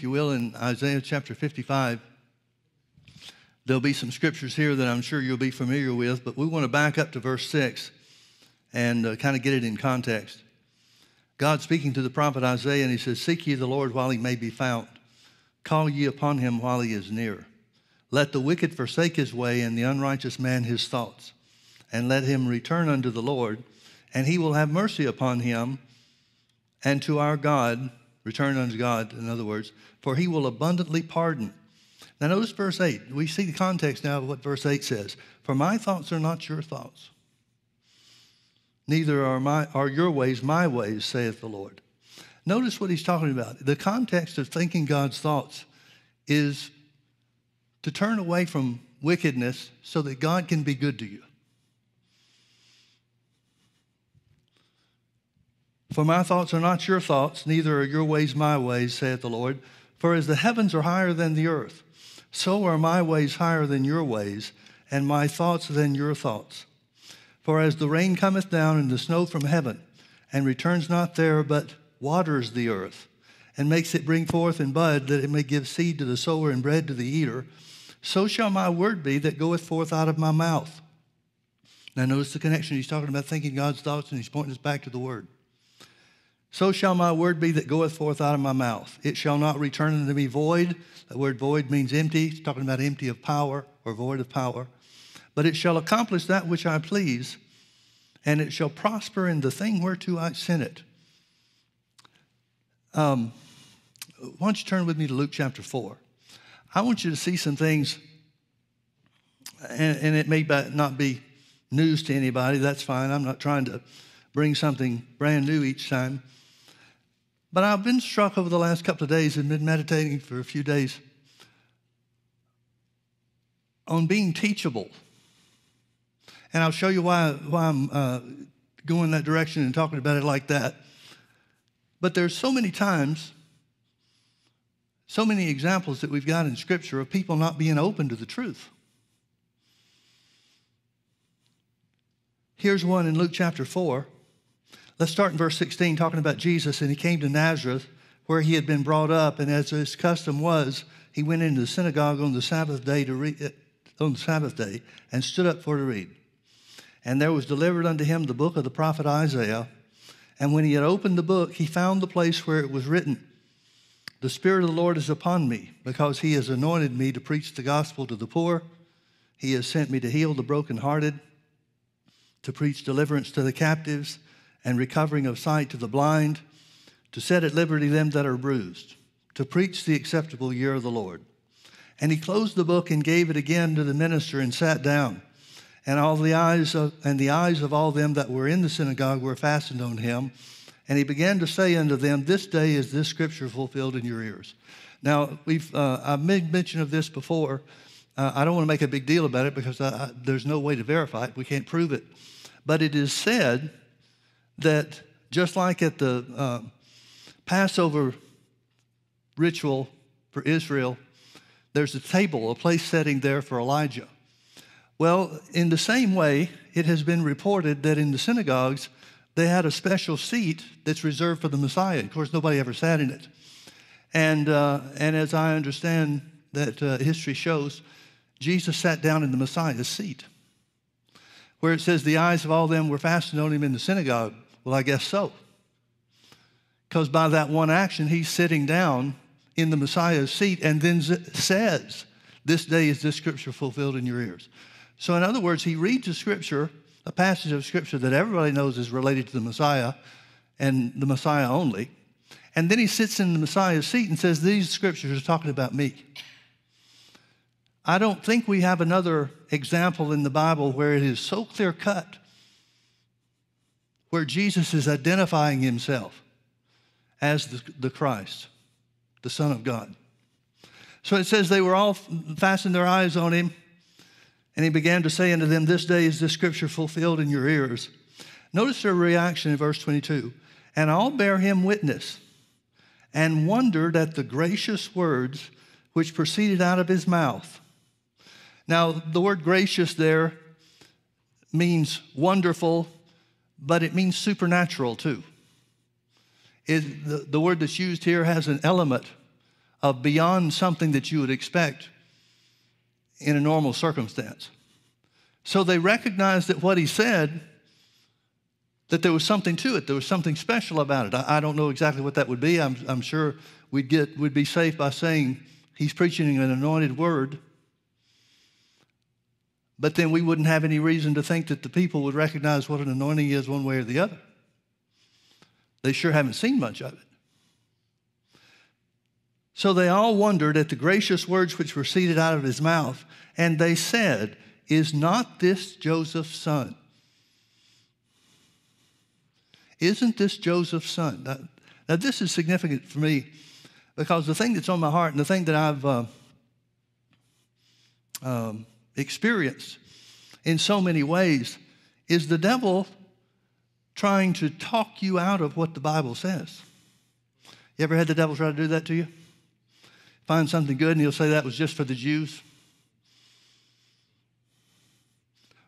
if you will, in Isaiah chapter 55. There'll be some scriptures here that I'm sure you'll be familiar with, but we want to back up to verse 6 and uh, kind of get it in context. God speaking to the prophet Isaiah, and he says, Seek ye the Lord while he may be found, call ye upon him while he is near. Let the wicked forsake his way, and the unrighteous man his thoughts, and let him return unto the Lord, and he will have mercy upon him, and to our God, return unto God, in other words, for he will abundantly pardon. Now, notice verse 8. We see the context now of what verse 8 says. For my thoughts are not your thoughts, neither are, my, are your ways my ways, saith the Lord. Notice what he's talking about. The context of thinking God's thoughts is to turn away from wickedness so that God can be good to you. For my thoughts are not your thoughts, neither are your ways my ways, saith the Lord. For as the heavens are higher than the earth, so are my ways higher than your ways, and my thoughts than your thoughts. For as the rain cometh down and the snow from heaven, and returns not there, but waters the earth, and makes it bring forth and bud, that it may give seed to the sower and bread to the eater, so shall my word be that goeth forth out of my mouth. Now, notice the connection. He's talking about thinking God's thoughts, and he's pointing us back to the word. So shall my word be that goeth forth out of my mouth. It shall not return unto me void. The word void means empty. It's talking about empty of power or void of power. But it shall accomplish that which I please, and it shall prosper in the thing whereto I sent it. Um, why don't you turn with me to Luke chapter 4? I want you to see some things, and, and it may not be news to anybody. That's fine. I'm not trying to bring something brand new each time. But I've been struck over the last couple of days and been meditating for a few days on being teachable. And I'll show you why, why I'm uh, going that direction and talking about it like that. But there's so many times, so many examples that we've got in Scripture of people not being open to the truth. Here's one in Luke chapter 4. Let's start in verse 16, talking about Jesus. And he came to Nazareth, where he had been brought up. And as his custom was, he went into the synagogue on the Sabbath day to read, uh, on the Sabbath day and stood up for to read. And there was delivered unto him the book of the prophet Isaiah. And when he had opened the book, he found the place where it was written, The Spirit of the Lord is upon me, because he has anointed me to preach the gospel to the poor. He has sent me to heal the brokenhearted, to preach deliverance to the captives and recovering of sight to the blind, to set at liberty them that are bruised, to preach the acceptable year of the Lord. And he closed the book and gave it again to the minister and sat down. And all the eyes of, and the eyes of all them that were in the synagogue were fastened on him. And he began to say unto them, This day is this scripture fulfilled in your ears. Now, we've, uh, I've made mention of this before. Uh, I don't want to make a big deal about it because I, I, there's no way to verify it. We can't prove it. But it is said that just like at the uh, Passover ritual for Israel, there's a table, a place setting there for Elijah. Well, in the same way, it has been reported that in the synagogues, they had a special seat that's reserved for the Messiah. Of course, nobody ever sat in it. And, uh, and as I understand that uh, history shows, Jesus sat down in the Messiah's seat, where it says the eyes of all them were fastened on him in the synagogue. Well, I guess so. Because by that one action, he's sitting down in the Messiah's seat and then says, This day is this scripture fulfilled in your ears. So, in other words, he reads a scripture, a passage of scripture that everybody knows is related to the Messiah and the Messiah only. And then he sits in the Messiah's seat and says, These scriptures are talking about me. I don't think we have another example in the Bible where it is so clear cut where Jesus is identifying himself as the, the Christ, the Son of God. So it says they were all fastened their eyes on him, and he began to say unto them, This day is this scripture fulfilled in your ears. Notice their reaction in verse 22 And all bear him witness, and wondered at the gracious words which proceeded out of his mouth. Now, the word gracious there means wonderful, but it means supernatural too. It, the, the word that's used here has an element of beyond something that you would expect in a normal circumstance. So they recognized that what he said, that there was something to it. There was something special about it. I, I don't know exactly what that would be. I'm, I'm sure we'd, get, we'd be safe by saying he's preaching an anointed word. But then we wouldn't have any reason to think that the people would recognize what an anointing is one way or the other. They sure haven't seen much of it. So they all wondered at the gracious words which proceeded out of his mouth, and they said, Is not this Joseph's son? Isn't this Joseph's son? Now, now this is significant for me because the thing that's on my heart and the thing that I've uh, um, experienced in so many ways is the devil trying to talk you out of what the Bible says. You ever had the devil try to do that to you? Find something good and he'll say that was just for the Jews.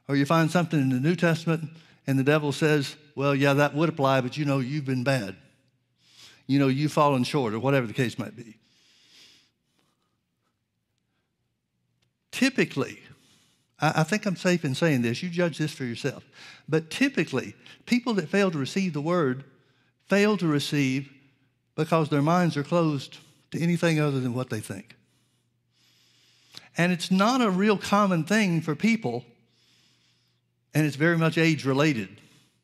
Or you find something in the New Testament and the devil says, well, yeah, that would apply, but you know, you've been bad. You know, you've fallen short, or whatever the case might be. Typically, I, think I'm safe in saying this, you judge this for yourself. But typically, people that fail to receive the word fail to receive because their minds are closed to anything other than what they think. And it's not a real common thing for people, and it's very much age related,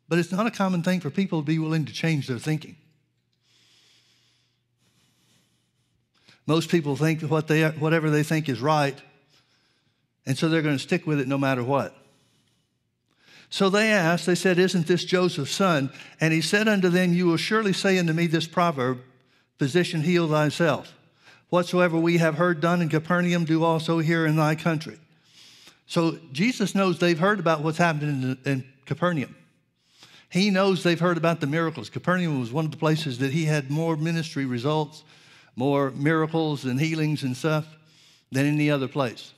but it's not a common thing for people to be willing to change their thinking. Most people think what they, whatever they think is right and so they're going to stick with it no matter what. So they asked, they said, Isn't this Joseph's son? And he said unto them, You will surely say unto me this proverb, Physician, heal thyself. Whatsoever we have heard done in Capernaum, do also here in thy country. So Jesus knows they've heard about what's happening in, in Capernaum. He knows they've heard about the miracles. Capernaum was one of the places that he had more ministry results, more miracles and healings and stuff than any other place.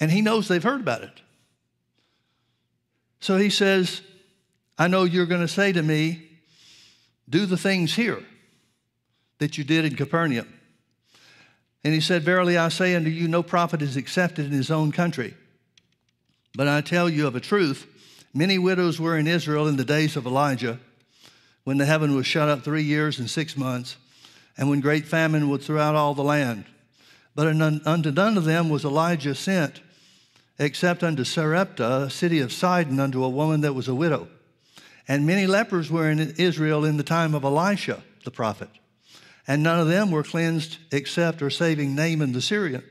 And he knows they've heard about it. So he says, I know you're going to say to me, do the things here that you did in Capernaum. And he said, Verily I say unto you, no prophet is accepted in his own country. But I tell you of a truth, many widows were in Israel in the days of Elijah, when the heaven was shut up three years and six months, and when great famine was throughout all the land. But unto none of them was Elijah sent except unto Sarepta, a city of Sidon, unto a woman that was a widow. And many lepers were in Israel in the time of Elisha, the prophet. And none of them were cleansed except or saving Naaman the Syrian.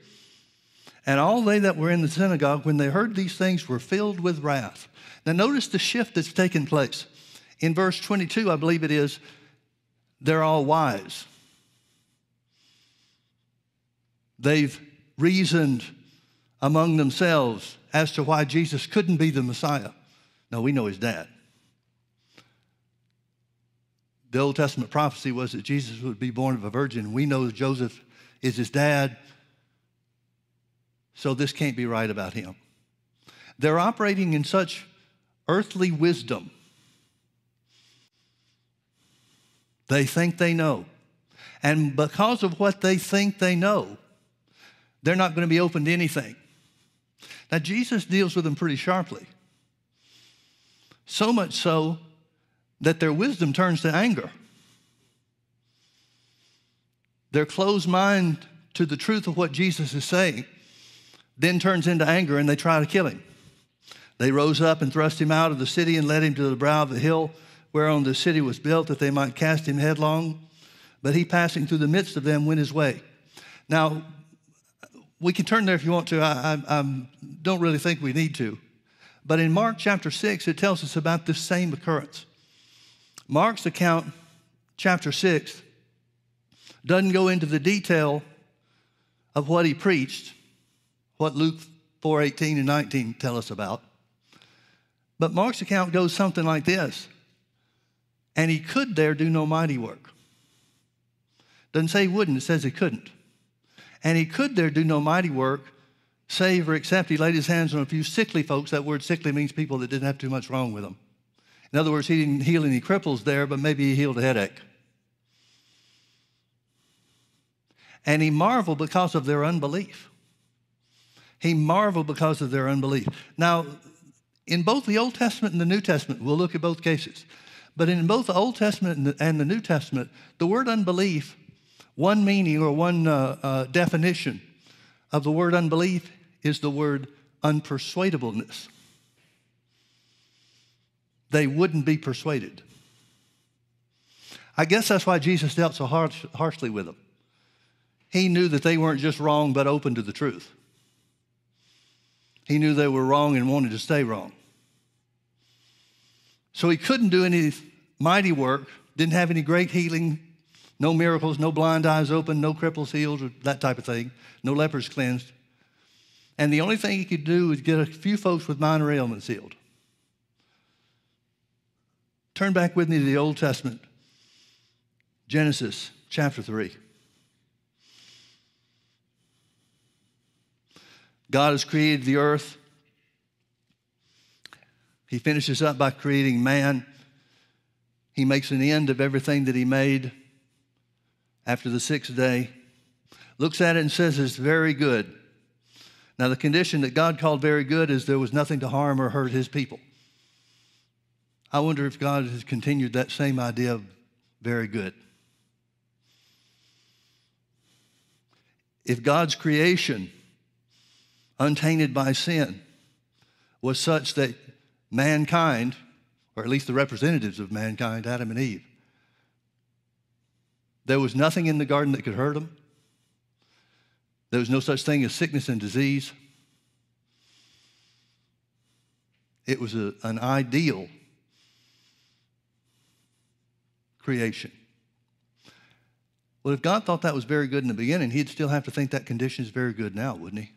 And all they that were in the synagogue, when they heard these things, were filled with wrath. Now, notice the shift that's taken place. In verse 22, I believe it is, they're all wise. They've reasoned among themselves as to why Jesus couldn't be the Messiah. No, we know his dad. The Old Testament prophecy was that Jesus would be born of a virgin. We know that Joseph is his dad, so this can't be right about him. They're operating in such earthly wisdom. They think they know. And because of what they think they know, they're not going to be open to anything. Now, Jesus deals with them pretty sharply. So much so that their wisdom turns to anger. Their closed mind to the truth of what Jesus is saying then turns into anger and they try to kill him. They rose up and thrust him out of the city and led him to the brow of the hill whereon the city was built that they might cast him headlong. But he, passing through the midst of them, went his way. Now, we can turn there if you want to. I, I, I, don't really think we need to. But in Mark chapter 6, it tells us about this same occurrence. Mark's account, chapter 6, doesn't go into the detail of what he preached, what Luke 4 18 and 19 tell us about. But Mark's account goes something like this And he could there do no mighty work. Doesn't say he wouldn't, it says he couldn't. And he could there do no mighty work, save or except he laid his hands on a few sickly folks. That word sickly means people that didn't have too much wrong with them. In other words, he didn't heal any cripples there, but maybe he healed a headache. And he marveled because of their unbelief. He marveled because of their unbelief. Now, in both the Old Testament and the New Testament, we'll look at both cases. But in both the Old Testament and the, and the New Testament, the word unbelief, one meaning or one uh, uh, definition of the word unbelief is the word unpersuadableness. They wouldn't be persuaded. I guess that's why Jesus dealt so harsh, harshly with them. He knew that they weren't just wrong, but open to the truth. He knew they were wrong and wanted to stay wrong. So he couldn't do any mighty work, didn't have any great healing, no miracles, no blind eyes open, no cripples healed, or that type of thing, no lepers cleansed. And the only thing he could do was get a few folks with minor ailments healed. Turn back with me to the Old Testament, Genesis chapter 3. God has created the earth. He finishes up by creating man. He makes an end of everything that he made after the sixth day. Looks at it and says it's very good. Now, the condition that God called very good is there was nothing to harm or hurt his people. I wonder if God has continued that same idea of very good. If God's creation untainted by sin, was such that mankind, or at least the representatives of mankind, Adam and Eve, there was nothing in the garden that could hurt them. There was no such thing as sickness and disease. It was a, an ideal creation. Well, if God thought that was very good in the beginning, he'd still have to think that condition is very good now, wouldn't he?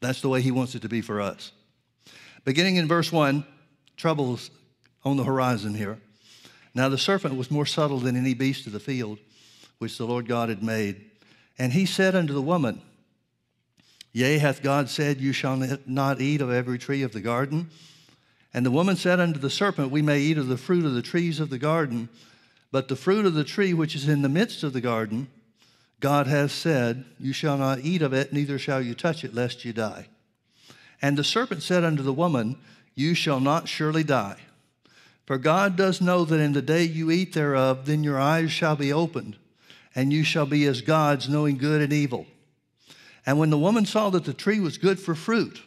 That's the way he wants it to be for us. Beginning in verse 1, troubles on the horizon here. Now the serpent was more subtle than any beast of the field which the Lord God had made. And he said unto the woman, Yea, hath God said, You shall not eat of every tree of the garden? And the woman said unto the serpent, We may eat of the fruit of the trees of the garden, but the fruit of the tree which is in the midst of the garden, God hath said, You shall not eat of it, neither shall you touch it, lest you die. And the serpent said unto the woman, You shall not surely die. For God does know that in the day you eat thereof, then your eyes shall be opened, and you shall be as gods, knowing good and evil. And when the woman saw that the tree was good for fruit,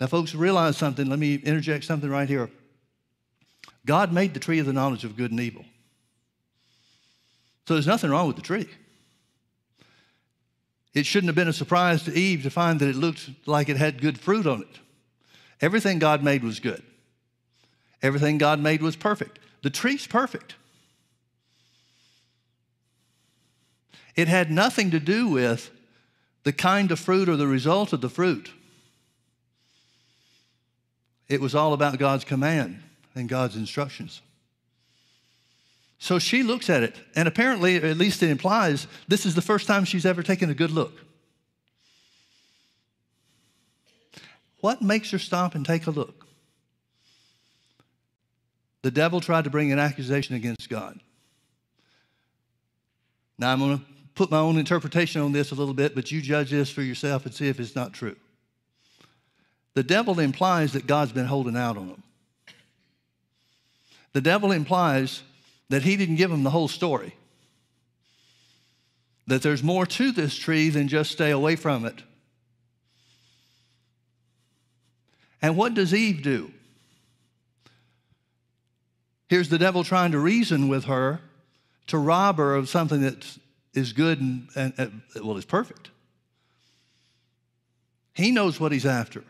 now, folks, realize something. Let me interject something right here. God made the tree of the knowledge of good and evil. So there's nothing wrong with the tree. It shouldn't have been a surprise to Eve to find that it looked like it had good fruit on it. Everything God made was good. Everything God made was perfect. The tree's perfect. It had nothing to do with the kind of fruit or the result of the fruit. It was all about God's command and God's instructions. So she looks at it, and apparently, at least it implies, this is the first time she's ever taken a good look. What makes her stop and take a look? The devil tried to bring an accusation against God. Now, I'm going to put my own interpretation on this a little bit, but you judge this for yourself and see if it's not true. The devil implies that God's been holding out on them. The devil implies that he didn't give them the whole story. That there's more to this tree than just stay away from it. And what does Eve do? Here's the devil trying to reason with her to rob her of something that is good and, and, and well, is perfect. He knows what he's after.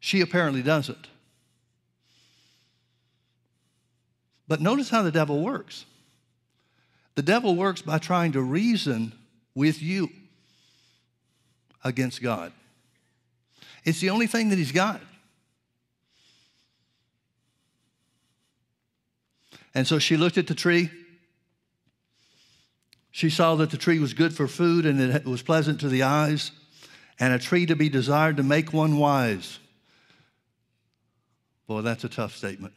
She apparently doesn't. But notice how the devil works. The devil works by trying to reason with you against God. It's the only thing that he's got. And so she looked at the tree. She saw that the tree was good for food and it was pleasant to the eyes, and a tree to be desired to make one wise. Boy, that's a tough statement.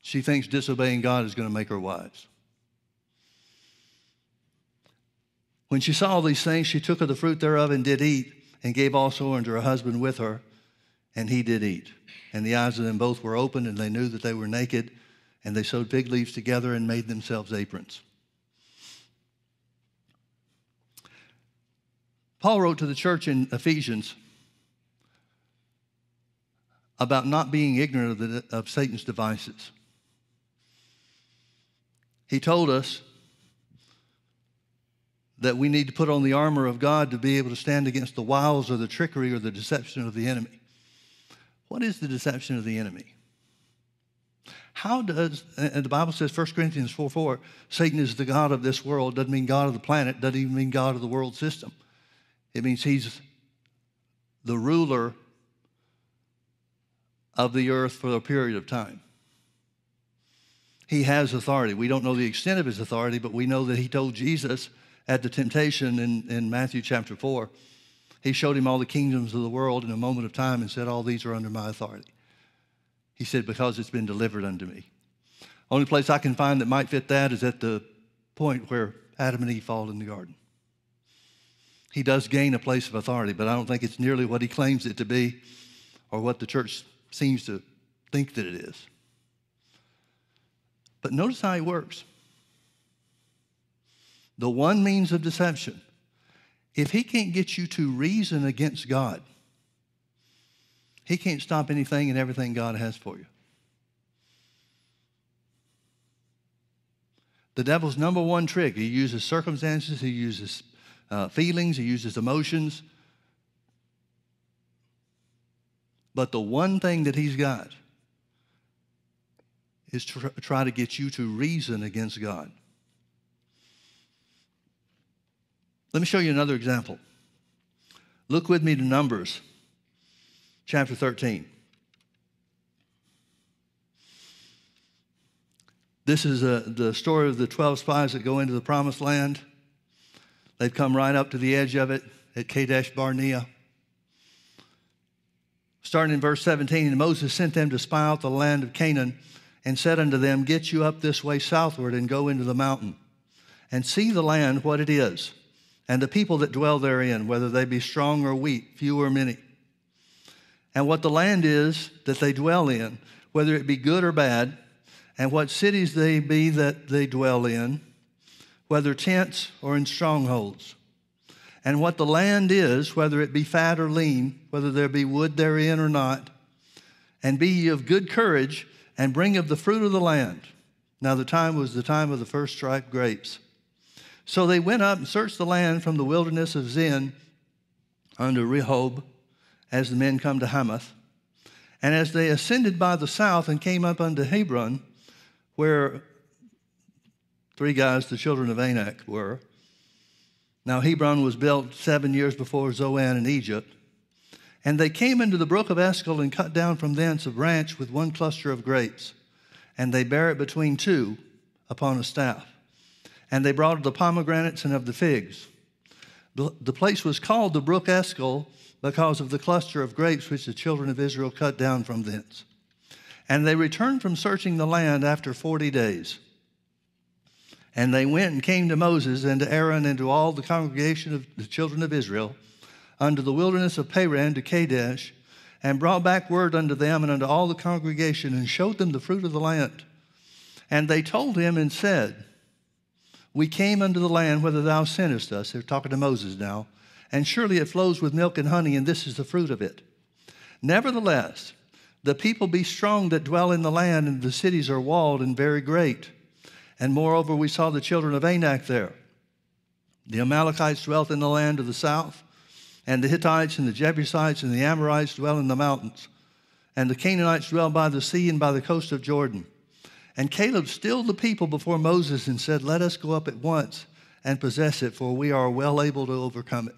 She thinks disobeying God is going to make her wise. When she saw all these things, she took of the fruit thereof and did eat, and gave also unto her husband with her, and he did eat. And the eyes of them both were opened, and they knew that they were naked, and they sewed fig leaves together and made themselves aprons. Paul wrote to the church in Ephesians about not being ignorant of, the, of Satan's devices. He told us that we need to put on the armor of God to be able to stand against the wiles or the trickery or the deception of the enemy. What is the deception of the enemy? How does, and the Bible says, 1 Corinthians 4 4, Satan is the God of this world, doesn't mean God of the planet, doesn't even mean God of the world system. It means he's the ruler of the earth for a period of time. He has authority. We don't know the extent of his authority, but we know that he told Jesus at the temptation in, in Matthew chapter 4, he showed him all the kingdoms of the world in a moment of time and said, All these are under my authority. He said, Because it's been delivered unto me. Only place I can find that might fit that is at the point where Adam and Eve fall in the garden he does gain a place of authority, but I don't think it's nearly what he claims it to be or what the church seems to think that it is. But notice how he works. The one means of deception, if he can't get you to reason against God, he can't stop anything and everything God has for you. The devil's number one trick, he uses circumstances, he uses uh, feelings, he uses emotions. But the one thing that he's got is to try to get you to reason against God. Let me show you another example. Look with me to Numbers chapter 13. This is uh, the story of the 12 spies that go into the promised land. They've come right up to the edge of it at Kadesh Barnea. Starting in verse 17, and Moses sent them to spy out the land of Canaan and said unto them, Get you up this way southward and go into the mountain and see the land what it is, and the people that dwell therein, whether they be strong or weak, few or many. And what the land is that they dwell in, whether it be good or bad, and what cities they be that they dwell in, whether tents or in strongholds. And what the land is, whether it be fat or lean, whether there be wood therein or not. And be ye of good courage, and bring of the fruit of the land. Now the time was the time of the first ripe grapes. So they went up and searched the land from the wilderness of Zin unto Rehob, as the men come to Hamath. And as they ascended by the south and came up unto Hebron, where three guys, the children of Anak, were. Now, Hebron was built seven years before Zoan in Egypt. And they came into the brook of Eshcol and cut down from thence a branch with one cluster of grapes. And they bare it between two upon a staff. And they brought of the pomegranates and of the figs. The place was called the brook Eshcol because of the cluster of grapes which the children of Israel cut down from thence. And they returned from searching the land after forty days. And they went and came to Moses and to Aaron and to all the congregation of the children of Israel unto the wilderness of Paran to Kadesh, and brought back word unto them and unto all the congregation, and showed them the fruit of the land. And they told him and said, We came unto the land whither thou sentest us. They're talking to Moses now. And surely it flows with milk and honey, and this is the fruit of it. Nevertheless, the people be strong that dwell in the land, and the cities are walled and very great. And moreover, we saw the children of Anak there. The Amalekites dwelt in the land of the south, and the Hittites and the Jebusites and the Amorites dwell in the mountains, and the Canaanites dwell by the sea and by the coast of Jordan. And Caleb stilled the people before Moses and said, Let us go up at once and possess it, for we are well able to overcome it.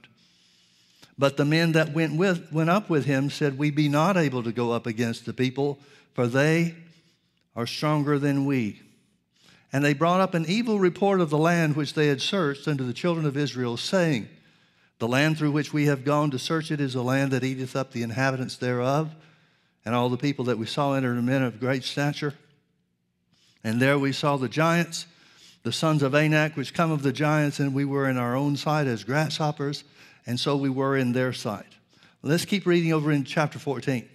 But the men that went, with, went up with him said, We be not able to go up against the people, for they are stronger than we. And they brought up an evil report of the land which they had searched unto the children of Israel, saying, The land through which we have gone to search it is a land that eateth up the inhabitants thereof, and all the people that we saw enter are men of great stature. And there we saw the giants, the sons of Anak, which come of the giants, and we were in our own sight as grasshoppers, and so we were in their sight. Let's keep reading over in chapter 14.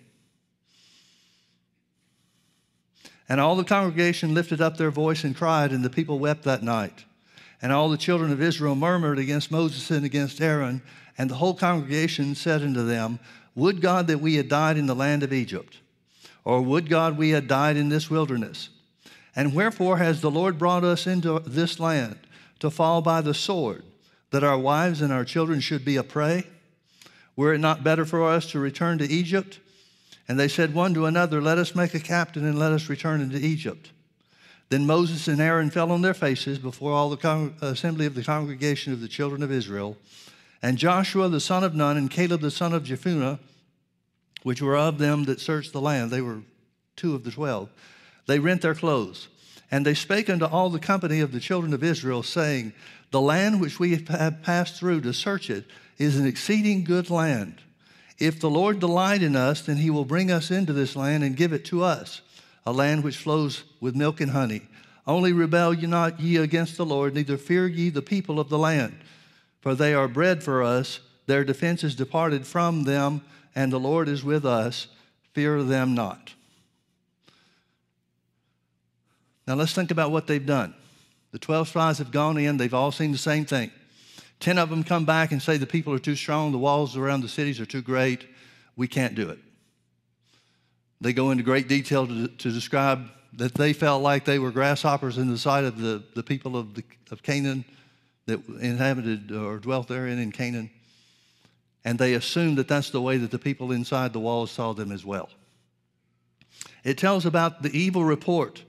And all the congregation lifted up their voice and cried, and the people wept that night. And all the children of Israel murmured against Moses and against Aaron, and the whole congregation said unto them, Would God that we had died in the land of Egypt, or would God we had died in this wilderness? And wherefore has the Lord brought us into this land to fall by the sword, that our wives and our children should be a prey? Were it not better for us to return to Egypt? And they said one to another, Let us make a captain and let us return into Egypt. Then Moses and Aaron fell on their faces before all the con- assembly of the congregation of the children of Israel. And Joshua the son of Nun and Caleb the son of Jephunneh, which were of them that searched the land, they were two of the twelve, they rent their clothes. And they spake unto all the company of the children of Israel, saying, The land which we have passed through to search it is an exceeding good land. If the Lord delight in us, then he will bring us into this land and give it to us, a land which flows with milk and honey. Only rebel ye not ye against the Lord, neither fear ye the people of the land, for they are bread for us. Their defense is departed from them, and the Lord is with us. Fear them not. Now let's think about what they've done. The 12 spies have gone in, they've all seen the same thing. Ten of them come back and say the people are too strong, the walls around the cities are too great, we can't do it. They go into great detail to, to describe that they felt like they were grasshoppers in the sight of the, the people of, the, of Canaan that inhabited or dwelt therein in Canaan. And they assumed that that's the way that the people inside the walls saw them as well. It tells about the evil report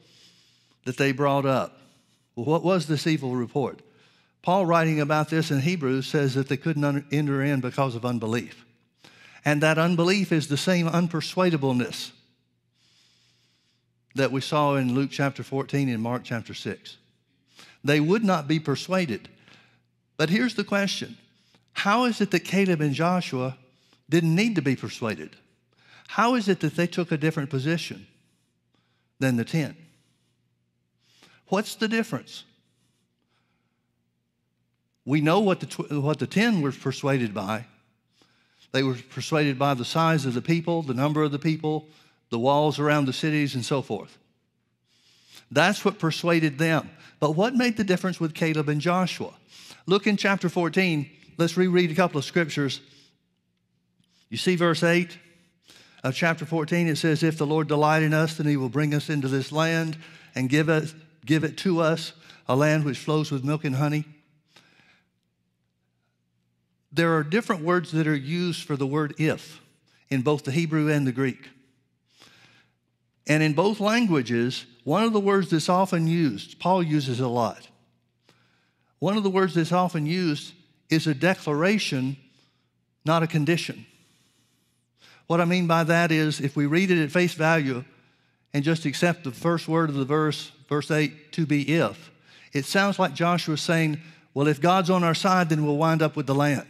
that they brought up. Well, what was this evil report? Paul, writing about this in Hebrews, says that they couldn't enter in because of unbelief. And that unbelief is the same unpersuadableness that we saw in Luke chapter 14 and Mark chapter 6. They would not be persuaded. But here's the question How is it that Caleb and Joshua didn't need to be persuaded? How is it that they took a different position than the 10? What's the difference? We know what the, tw- what the 10 were persuaded by. They were persuaded by the size of the people, the number of the people, the walls around the cities, and so forth. That's what persuaded them. But what made the difference with Caleb and Joshua? Look in chapter 14. Let's reread a couple of scriptures. You see verse 8 of chapter 14. It says, If the Lord delight in us, then he will bring us into this land and give, us, give it to us, a land which flows with milk and honey there are different words that are used for the word if in both the Hebrew and the Greek. And in both languages, one of the words that's often used, Paul uses a lot. One of the words that's often used is a declaration, not a condition. What I mean by that is if we read it at face value and just accept the first word of the verse, verse 8, to be if, it sounds like Joshua saying, well, if God's on our side, then we'll wind up with the land.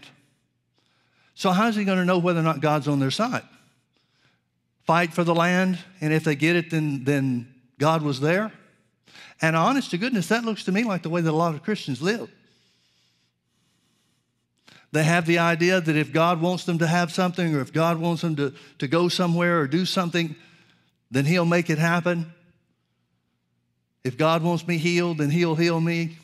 So, how's he going to know whether or not God's on their side? Fight for the land, and if they get it, then, then God was there? And honest to goodness, that looks to me like the way that a lot of Christians live. They have the idea that if God wants them to have something, or if God wants them to, to go somewhere or do something, then He'll make it happen. If God wants me healed, then He'll heal me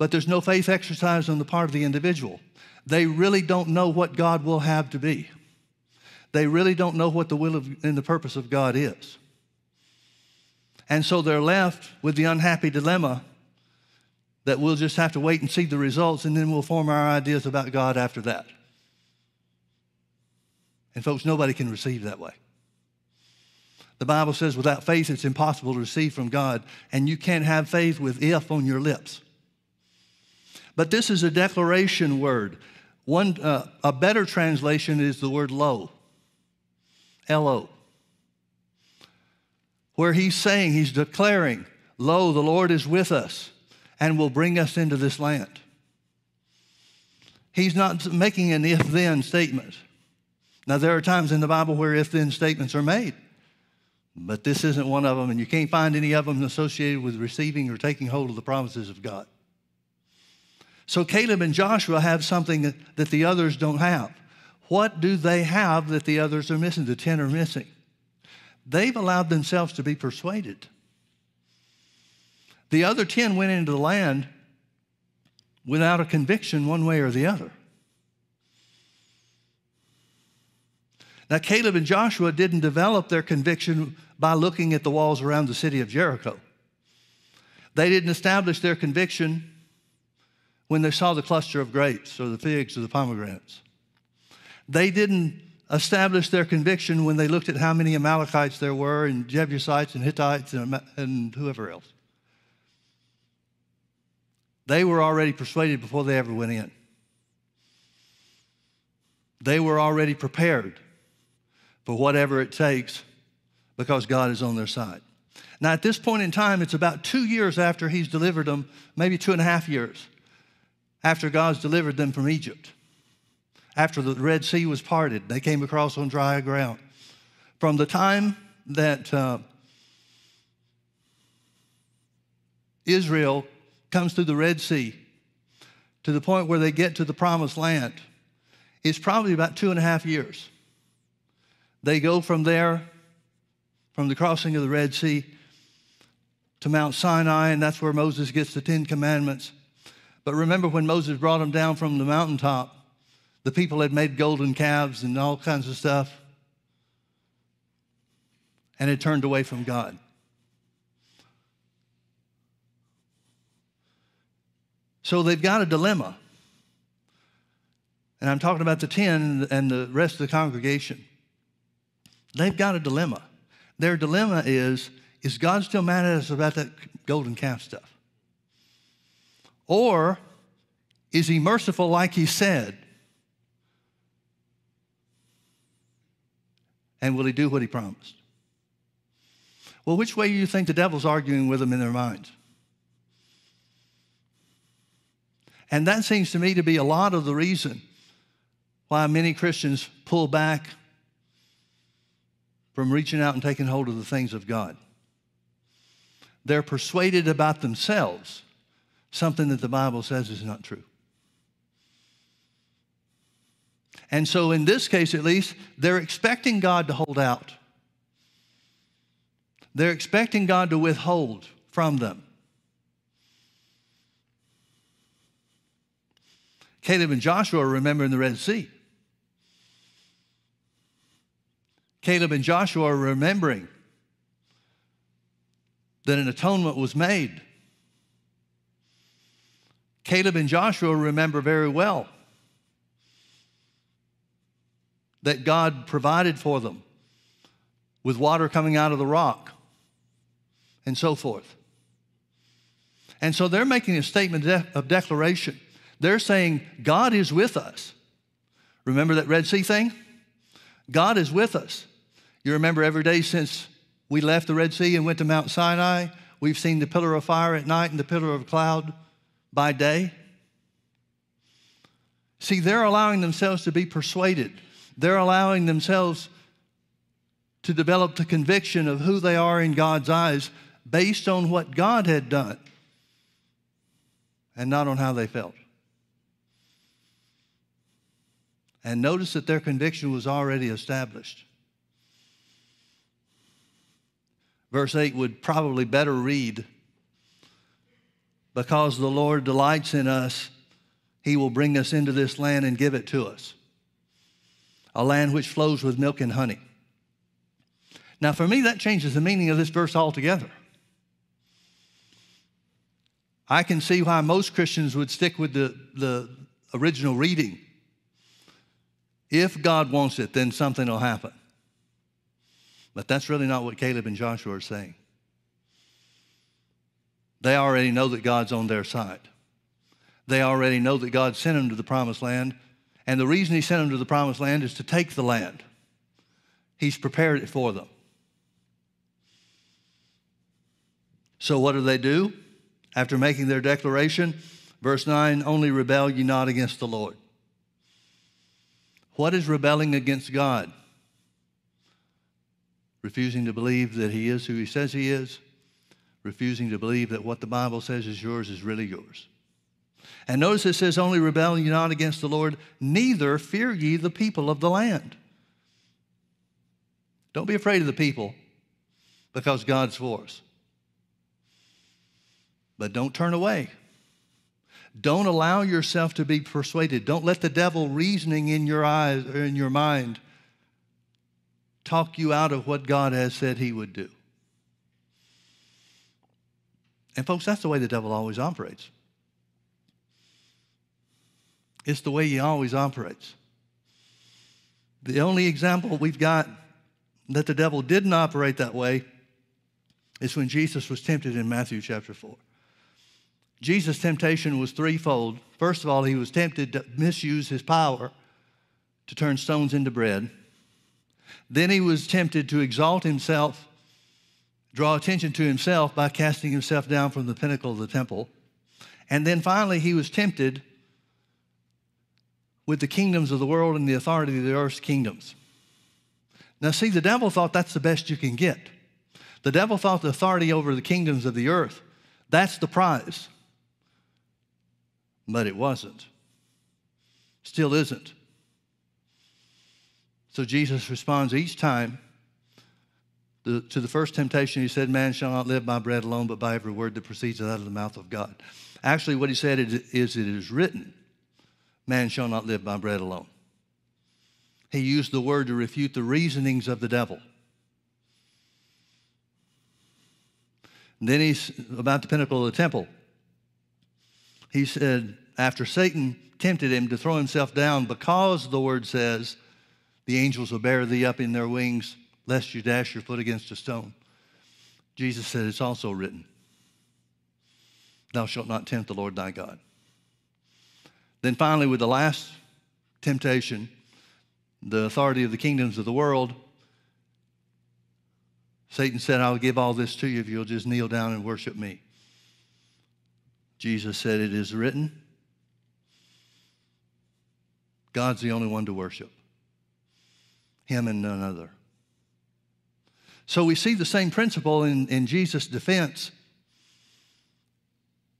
but there's no faith exercise on the part of the individual. They really don't know what God will have to be. They really don't know what the will of, and the purpose of God is. And so they're left with the unhappy dilemma that we'll just have to wait and see the results and then we'll form our ideas about God after that. And folks, nobody can receive that way. The Bible says without faith it's impossible to receive from God, and you can't have faith with if on your lips. But this is a declaration word. One, uh, a better translation is the word lo, L O, where he's saying, he's declaring, Lo, the Lord is with us and will bring us into this land. He's not making an if then statement. Now, there are times in the Bible where if then statements are made. But this isn't one of them, and you can't find any of them associated with receiving or taking hold of the promises of God. So Caleb and Joshua have something that the others don't have. What do they have that the others are missing, the 10 are missing? They've allowed themselves to be persuaded. The other 10 went into the land without a conviction one way or the other. Now, Caleb and Joshua didn't develop their conviction by looking at the walls around the city of Jericho. They didn't establish their conviction when they saw the cluster of grapes or the figs or the pomegranates. They didn't establish their conviction when they looked at how many Amalekites there were and Jebusites and Hittites and, and whoever else. They were already persuaded before they ever went in. They were already prepared for whatever it takes because God is on their side. Now, at this point in time, it's about two years after he's delivered them, maybe two and a half years after God's delivered them from Egypt. After the Red Sea was parted, they came across on dry ground. From the time that uh, Israel comes through the Red Sea to the point where they get to the promised land, it's probably about two and a half years. They go from there, from the crossing of the Red Sea to Mount Sinai, and that's where Moses gets the Ten Commandments. But remember when Moses brought them down from the mountaintop, the people had made golden calves and all kinds of stuff and had turned away from God. So they've got a dilemma. And I'm talking about the 10 and the rest of the congregation. They've got a dilemma. Their dilemma is is God still mad at us about that golden calf stuff? Or is he merciful like he said? And will he do what he promised? Well, which way do you think the devil's arguing with them in their minds? And that seems to me to be a lot of the reason why many Christians pull back from reaching out and taking hold of the things of God. They're persuaded about themselves, something that the Bible says is not true. And so, in this case at least, they're expecting God to hold out. They're expecting God to withhold from them. Caleb and Joshua are remembering the Red Sea. Caleb and Joshua are remembering that an atonement was made. Caleb and Joshua remember very well that God provided for them with water coming out of the rock and so forth. And so they're making a statement of declaration. They're saying, God is with us. Remember that Red Sea thing? God is with us. You remember every day since we left the Red Sea and went to Mount Sinai, we've seen the pillar of fire at night and the pillar of cloud by day. See, they're allowing themselves to be persuaded. They're allowing themselves to develop the conviction of who they are in God's eyes based on what God had done and not on how they felt. And notice that their conviction was already established. Verse 8 would probably better read Because the Lord delights in us, he will bring us into this land and give it to us, a land which flows with milk and honey. Now, for me, that changes the meaning of this verse altogether. I can see why most Christians would stick with the, the original reading if God wants it, then something will happen. But that's really not what Caleb and Joshua are saying. They already know that God's on their side. They already know that God sent them to the promised land. And the reason He sent them to the promised land is to take the land. He's prepared it for them. So, what do they do? After making their declaration, verse 9 only rebel ye not against the Lord. What is rebelling against God? Refusing to believe that he is who he says he is, refusing to believe that what the Bible says is yours is really yours. And notice it says, Only rebel ye not against the Lord, neither fear ye the people of the land. Don't be afraid of the people because God's for us. But don't turn away. Don't allow yourself to be persuaded. Don't let the devil reasoning in your eyes or in your mind talk you out of what God has said he would do. And folks, that's the way the devil always operates. It's the way he always operates. The only example we've got that the devil didn't operate that way is when Jesus was tempted in Matthew chapter 4. Jesus' temptation was threefold. First of all, he was tempted to misuse his power to turn stones into bread. Then he was tempted to exalt himself, draw attention to himself by casting himself down from the pinnacle of the temple. And then finally, he was tempted with the kingdoms of the world and the authority of the earth's kingdoms. Now, see, the devil thought that's the best you can get. The devil thought the authority over the kingdoms of the earth, that's the prize but it wasn't. Still isn't. So Jesus responds each time the, to the first temptation. He said, Man shall not live by bread alone, but by every word that proceeds out of the mouth of God. Actually, what he said is, It is written, Man shall not live by bread alone. He used the word to refute the reasonings of the devil. And then he's about the pinnacle of the temple. He said, after Satan tempted him to throw himself down, because the word says, the angels will bear thee up in their wings, lest you dash your foot against a stone. Jesus said, It's also written, Thou shalt not tempt the Lord thy God. Then finally, with the last temptation, the authority of the kingdoms of the world, Satan said, I'll give all this to you if you'll just kneel down and worship me. Jesus said, It is written, God's the only one to worship, Him and none other. So we see the same principle in, in Jesus' defense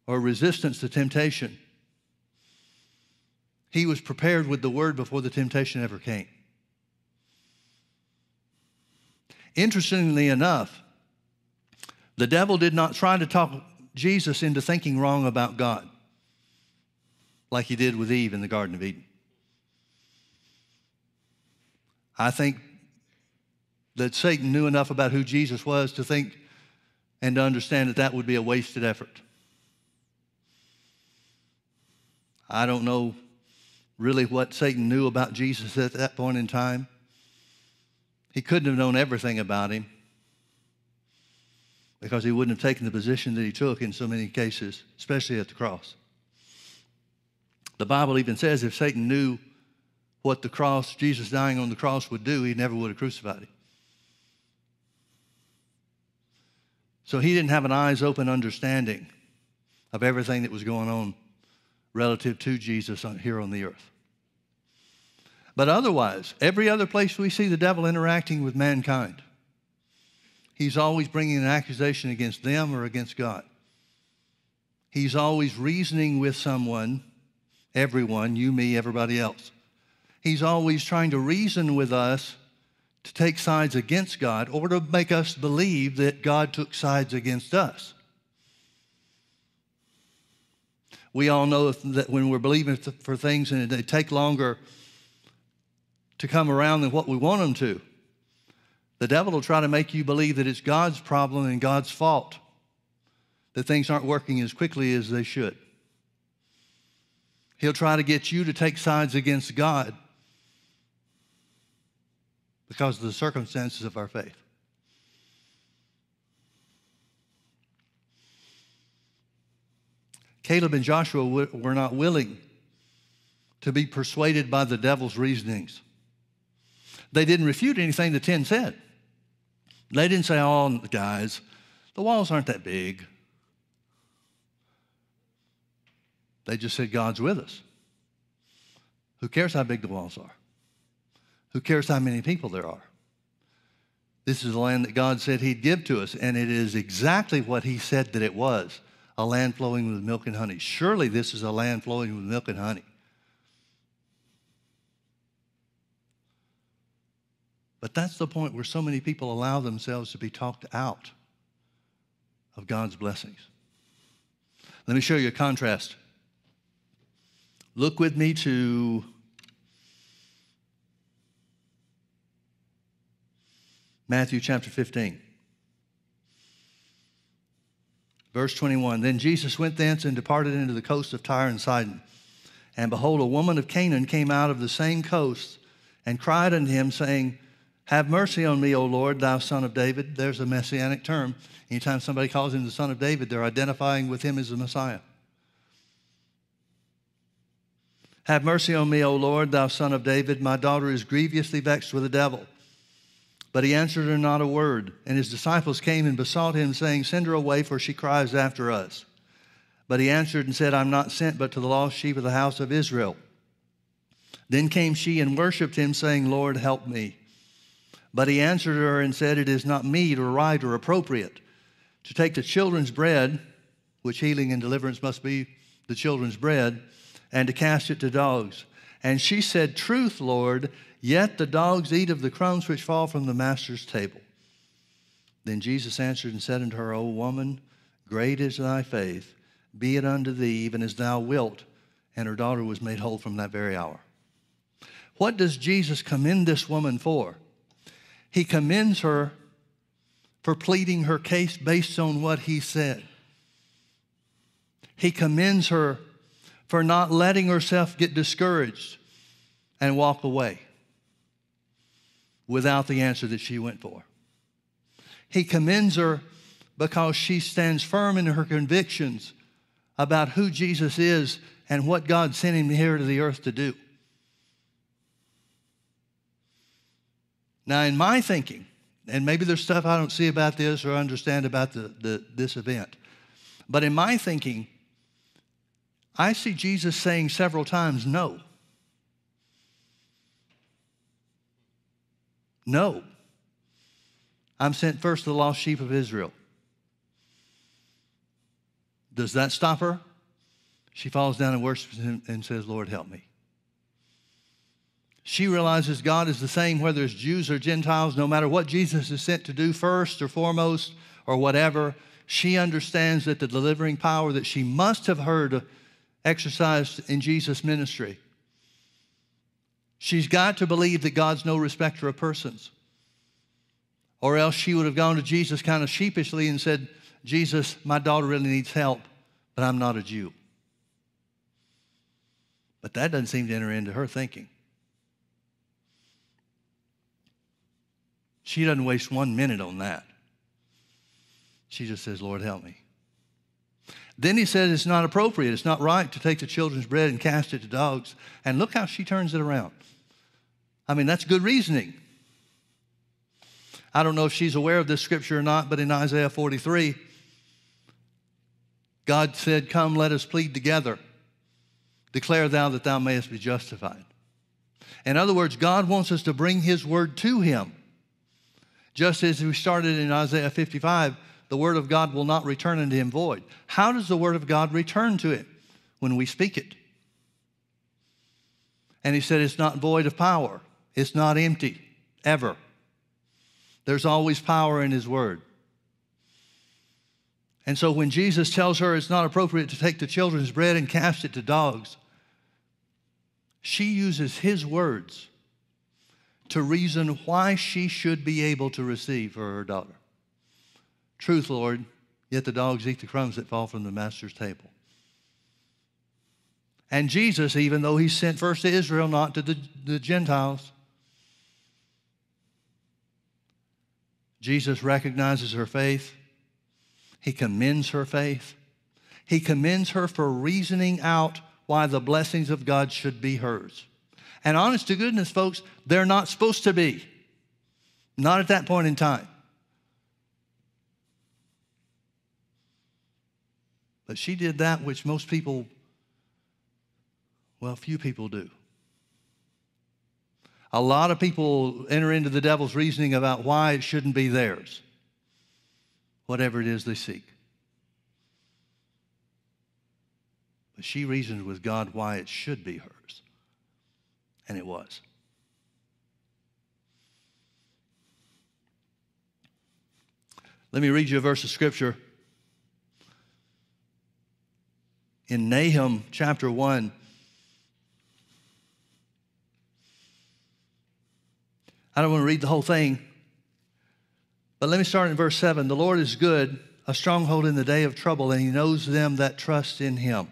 or resistance to temptation. He was prepared with the word before the temptation ever came. Interestingly enough, the devil did not try to talk Jesus into thinking wrong about God like he did with Eve in the Garden of Eden. I think that Satan knew enough about who Jesus was to think and to understand that that would be a wasted effort. I don't know really what Satan knew about Jesus at that point in time. He couldn't have known everything about him because he wouldn't have taken the position that he took in so many cases, especially at the cross. The Bible even says if Satan knew what the cross, Jesus dying on the cross would do, he never would have crucified him. So he didn't have an eyes open understanding of everything that was going on relative to Jesus on, here on the earth. But otherwise, every other place we see the devil interacting with mankind, he's always bringing an accusation against them or against God. He's always reasoning with someone, everyone, you, me, everybody else. He's always trying to reason with us to take sides against God or to make us believe that God took sides against us. We all know that when we're believing for things and they take longer to come around than what we want them to, the devil will try to make you believe that it's God's problem and God's fault, that things aren't working as quickly as they should. He'll try to get you to take sides against God because of the circumstances of our faith. Caleb and Joshua were not willing to be persuaded by the devil's reasonings. They didn't refute anything the 10 said. They didn't say, oh, guys, the walls aren't that big. They just said, God's with us. Who cares how big the walls are? Who cares how many people there are? This is the land that God said He'd give to us, and it is exactly what He said that it was a land flowing with milk and honey. Surely this is a land flowing with milk and honey. But that's the point where so many people allow themselves to be talked out of God's blessings. Let me show you a contrast. Look with me to Matthew chapter 15. Verse 21 Then Jesus went thence and departed into the coast of Tyre and Sidon. And behold, a woman of Canaan came out of the same coast and cried unto him, saying, have mercy on me, O Lord, thou son of David. There's a messianic term. Anytime somebody calls him the son of David, they're identifying with him as the Messiah. Have mercy on me, O Lord, thou son of David. My daughter is grievously vexed with the devil. But he answered her not a word. And his disciples came and besought him, saying, Send her away, for she cries after us. But he answered and said, I'm not sent but to the lost sheep of the house of Israel. Then came she and worshipped him, saying, Lord, help me. But he answered her and said, It is not meet or right or appropriate to take the children's bread, which healing and deliverance must be the children's bread, and to cast it to dogs. And she said, Truth, Lord, yet the dogs eat of the crumbs which fall from the master's table. Then Jesus answered and said unto her, O woman, great is thy faith, be it unto thee even as thou wilt. And her daughter was made whole from that very hour. What does Jesus commend this woman for? He commends her for pleading her case based on what he said. He commends her for not letting herself get discouraged and walk away without the answer that she went for. He commends her because she stands firm in her convictions about who Jesus is and what God sent him here to the earth to do. Now, in my thinking, and maybe there's stuff I don't see about this or understand about the, the, this event, but in my thinking, I see Jesus saying several times, no. No. I'm sent first to the lost sheep of Israel. Does that stop her? She falls down and worships him and says, Lord, help me. She realizes God is the same whether it's Jews or Gentiles, no matter what Jesus is sent to do first or foremost or whatever. She understands that the delivering power that she must have heard exercised in Jesus' ministry. She's got to believe that God's no respecter of persons. Or else she would have gone to Jesus kind of sheepishly and said, Jesus, my daughter really needs help, but I'm not a Jew. But that doesn't seem to enter into her thinking. She doesn't waste one minute on that. She just says, Lord, help me. Then he says it's not appropriate, it's not right to take the children's bread and cast it to dogs. And look how she turns it around. I mean, that's good reasoning. I don't know if she's aware of this scripture or not, but in Isaiah 43, God said, Come, let us plead together. Declare thou that thou mayest be justified. In other words, God wants us to bring his word to him. Just as we started in Isaiah 55, the word of God will not return unto him void. How does the word of God return to him? When we speak it. And he said it's not void of power, it's not empty, ever. There's always power in his word. And so when Jesus tells her it's not appropriate to take the children's bread and cast it to dogs, she uses his words to reason why she should be able to receive for her daughter. Truth, Lord, yet the dogs eat the crumbs that fall from the master's table. And Jesus, even though he sent first to Israel, not to the, the Gentiles, Jesus recognizes her faith. He commends her faith. He commends her for reasoning out why the blessings of God should be hers. And honest to goodness, folks, they're not supposed to be. Not at that point in time. But she did that which most people, well, few people do. A lot of people enter into the devil's reasoning about why it shouldn't be theirs, whatever it is they seek. But she reasoned with God why it should be hers, and it was. Let me read you a verse of scripture. In Nahum chapter 1, I don't want to read the whole thing, but let me start in verse 7. The Lord is good, a stronghold in the day of trouble, and he knows them that trust in him.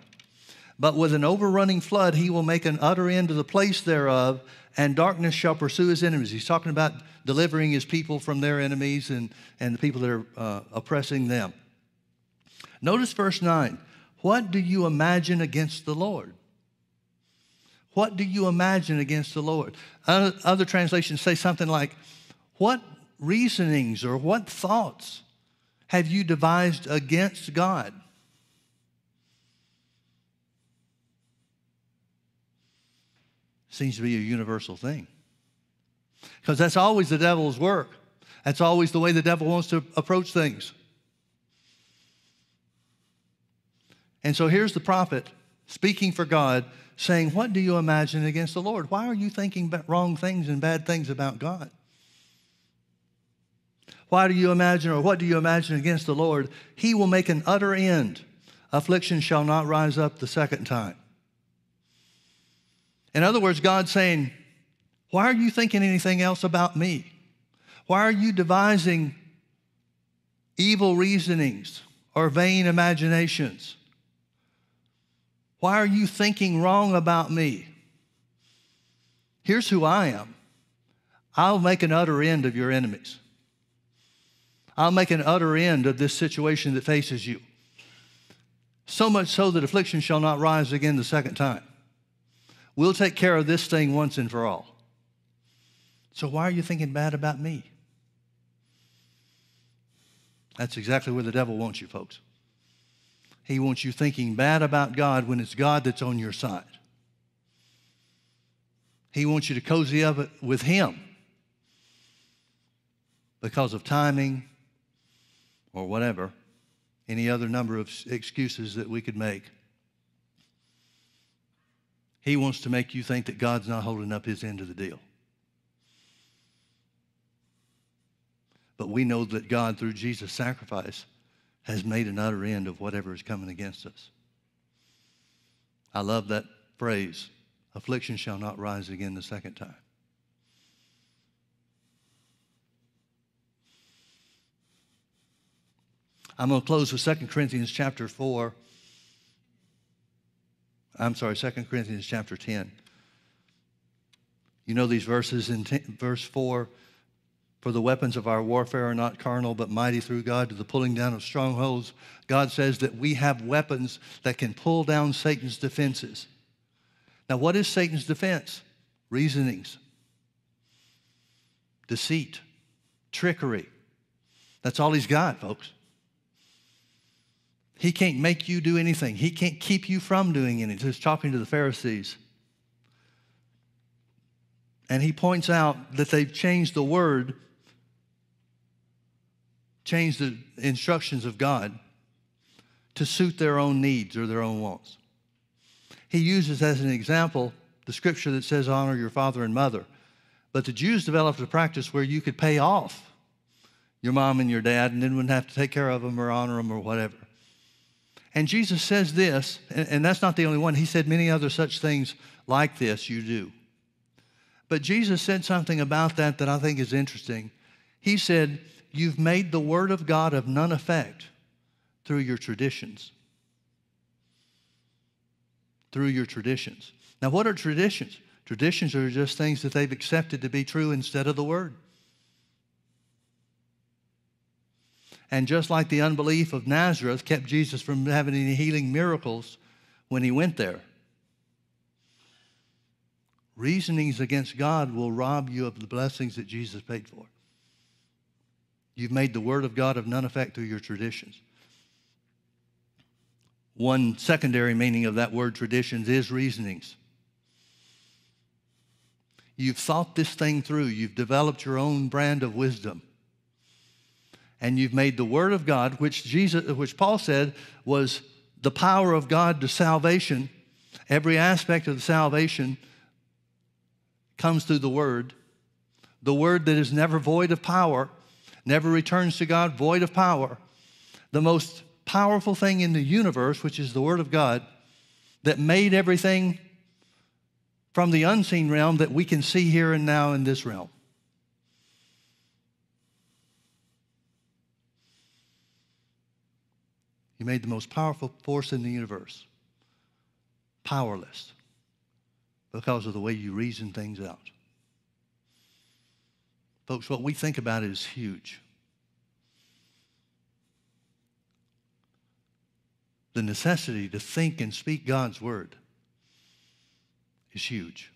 But with an overrunning flood, he will make an utter end to the place thereof, and darkness shall pursue his enemies. He's talking about delivering his people from their enemies and, and the people that are uh, oppressing them. Notice verse 9. What do you imagine against the Lord? What do you imagine against the Lord? Other translations say something like, What reasonings or what thoughts have you devised against God? Seems to be a universal thing. Because that's always the devil's work. That's always the way the devil wants to approach things. And so here's the prophet speaking for God saying, What do you imagine against the Lord? Why are you thinking wrong things and bad things about God? Why do you imagine, or what do you imagine against the Lord? He will make an utter end. Affliction shall not rise up the second time. In other words, God's saying, Why are you thinking anything else about me? Why are you devising evil reasonings or vain imaginations? Why are you thinking wrong about me? Here's who I am I'll make an utter end of your enemies. I'll make an utter end of this situation that faces you. So much so that affliction shall not rise again the second time. We'll take care of this thing once and for all. So why are you thinking bad about me? That's exactly where the devil wants you, folks. He wants you thinking bad about God when it's God that's on your side. He wants you to cozy up with Him because of timing or whatever, any other number of excuses that we could make. He wants to make you think that God's not holding up His end of the deal. But we know that God, through Jesus' sacrifice, has made an utter end of whatever is coming against us. I love that phrase affliction shall not rise again the second time. I'm going to close with 2 Corinthians chapter 4. I'm sorry, 2 Corinthians chapter 10. You know these verses in ten, verse 4 for the weapons of our warfare are not carnal, but mighty through God to the pulling down of strongholds. God says that we have weapons that can pull down Satan's defenses. Now, what is Satan's defense? Reasonings, deceit, trickery. That's all he's got, folks. He can't make you do anything. He can't keep you from doing anything. He's talking to the Pharisees. And he points out that they've changed the word change the instructions of God to suit their own needs or their own wants. He uses as an example the scripture that says, Honor your father and mother. But the Jews developed a practice where you could pay off your mom and your dad and then wouldn't have to take care of them or honor them or whatever. And Jesus says this, and that's not the only one. He said many other such things like this you do. But Jesus said something about that that I think is interesting. He said, you've made the Word of God of none effect through your traditions. Through your traditions. Now, what are traditions? Traditions are just things that they've accepted to be true instead of the Word. And just like the unbelief of Nazareth kept Jesus from having any healing miracles when he went there, reasonings against God will rob you of the blessings that Jesus paid for. You've made the Word of God of none effect through your traditions. One secondary meaning of that word traditions is reasonings. You've thought this thing through. You've developed your own brand of wisdom. And you've made the Word of God, which Jesus, which Paul said was the power of God to salvation. Every aspect of salvation comes through the Word. The Word that is never void of power, never returns to God void of power. The most powerful thing in the universe, which is the Word of God, that made everything from the unseen realm that we can see here and now in this realm. You made the most powerful force in the universe powerless because of the way you reason things out. Folks, what we think about is huge. The necessity to think and speak God's word is huge.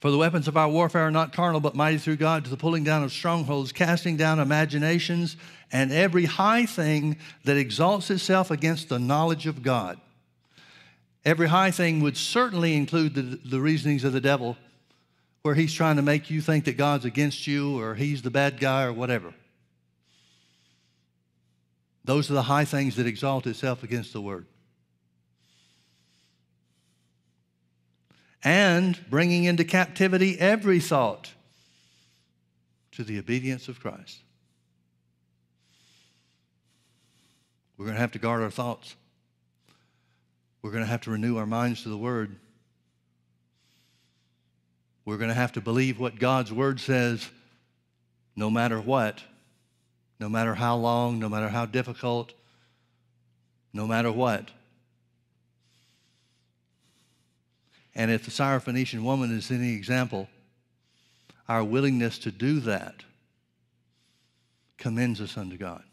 For the weapons of our warfare are not carnal, but mighty through God to the pulling down of strongholds, casting down imaginations, and every high thing that exalts itself against the knowledge of God. Every high thing would certainly include the, the reasonings of the devil, where he's trying to make you think that God's against you or he's the bad guy or whatever. Those are the high things that exalt itself against the word. And bringing into captivity every thought to the obedience of Christ. We're going to have to guard our thoughts. We're going to have to renew our minds to the Word. We're going to have to believe what God's Word says no matter what, no matter how long, no matter how difficult, no matter what. And if the Syrophoenician woman is any example, our willingness to do that commends us unto God.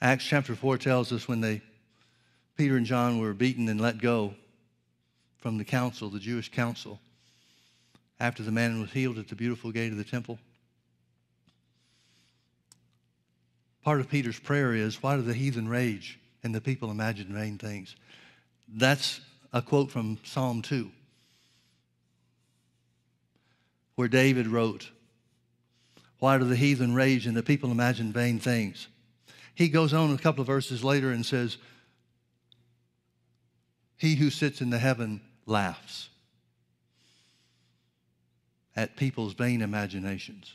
Acts chapter 4 tells us when they, Peter and John were beaten and let go from the council, the Jewish council, after the man was healed at the beautiful gate of the temple. Part of Peter's prayer is, Why do the heathen rage and the people imagine vain things? That's a quote from Psalm 2, where David wrote, Why do the heathen rage and the people imagine vain things? He goes on a couple of verses later and says, He who sits in the heaven laughs at people's vain imaginations.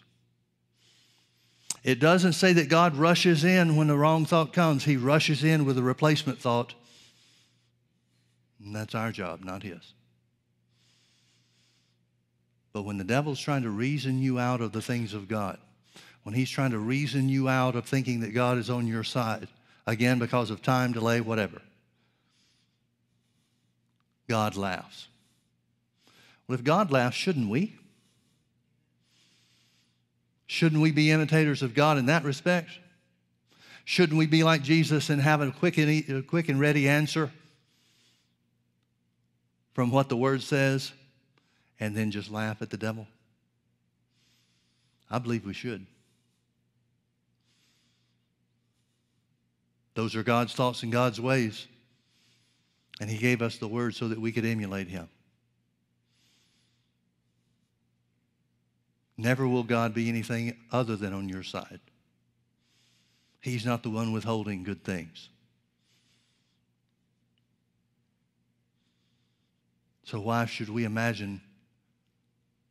It doesn't say that God rushes in when the wrong thought comes. He rushes in with a replacement thought. And that's our job, not his. But when the devil's trying to reason you out of the things of God, when he's trying to reason you out of thinking that God is on your side, again, because of time, delay, whatever, God laughs. Well, if God laughs, shouldn't we? Shouldn't we be imitators of God in that respect? Shouldn't we be like Jesus and have a quick and, a quick and ready answer from what the Word says and then just laugh at the devil? I believe we should. Those are God's thoughts and God's ways. And He gave us the Word so that we could emulate Him. Never will God be anything other than on your side. He's not the one withholding good things. So, why should we imagine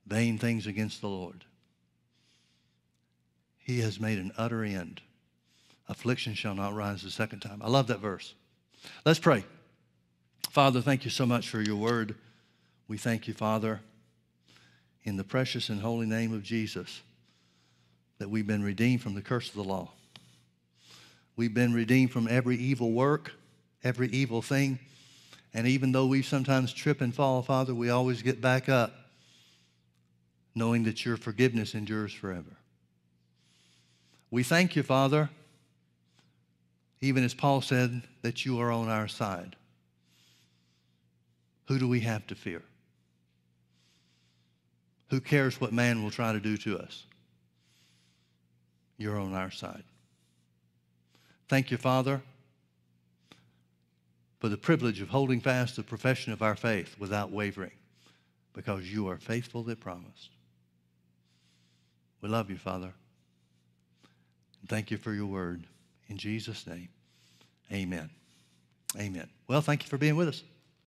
vain things against the Lord? He has made an utter end affliction shall not rise the second time. I love that verse. Let's pray. Father, thank you so much for your word. We thank you, Father, in the precious and holy name of Jesus, that we've been redeemed from the curse of the law. We've been redeemed from every evil work, every evil thing. And even though we sometimes trip and fall, Father, we always get back up knowing that your forgiveness endures forever. We thank you, Father, even as Paul said, that you are on our side. Who do we have to fear? Who cares what man will try to do to us? You're on our side. Thank you, Father, for the privilege of holding fast the profession of our faith without wavering, because you are faithful that promised. We love you, Father. And thank you for your word. In Jesus' name, amen. Amen. Well, thank you for being with us.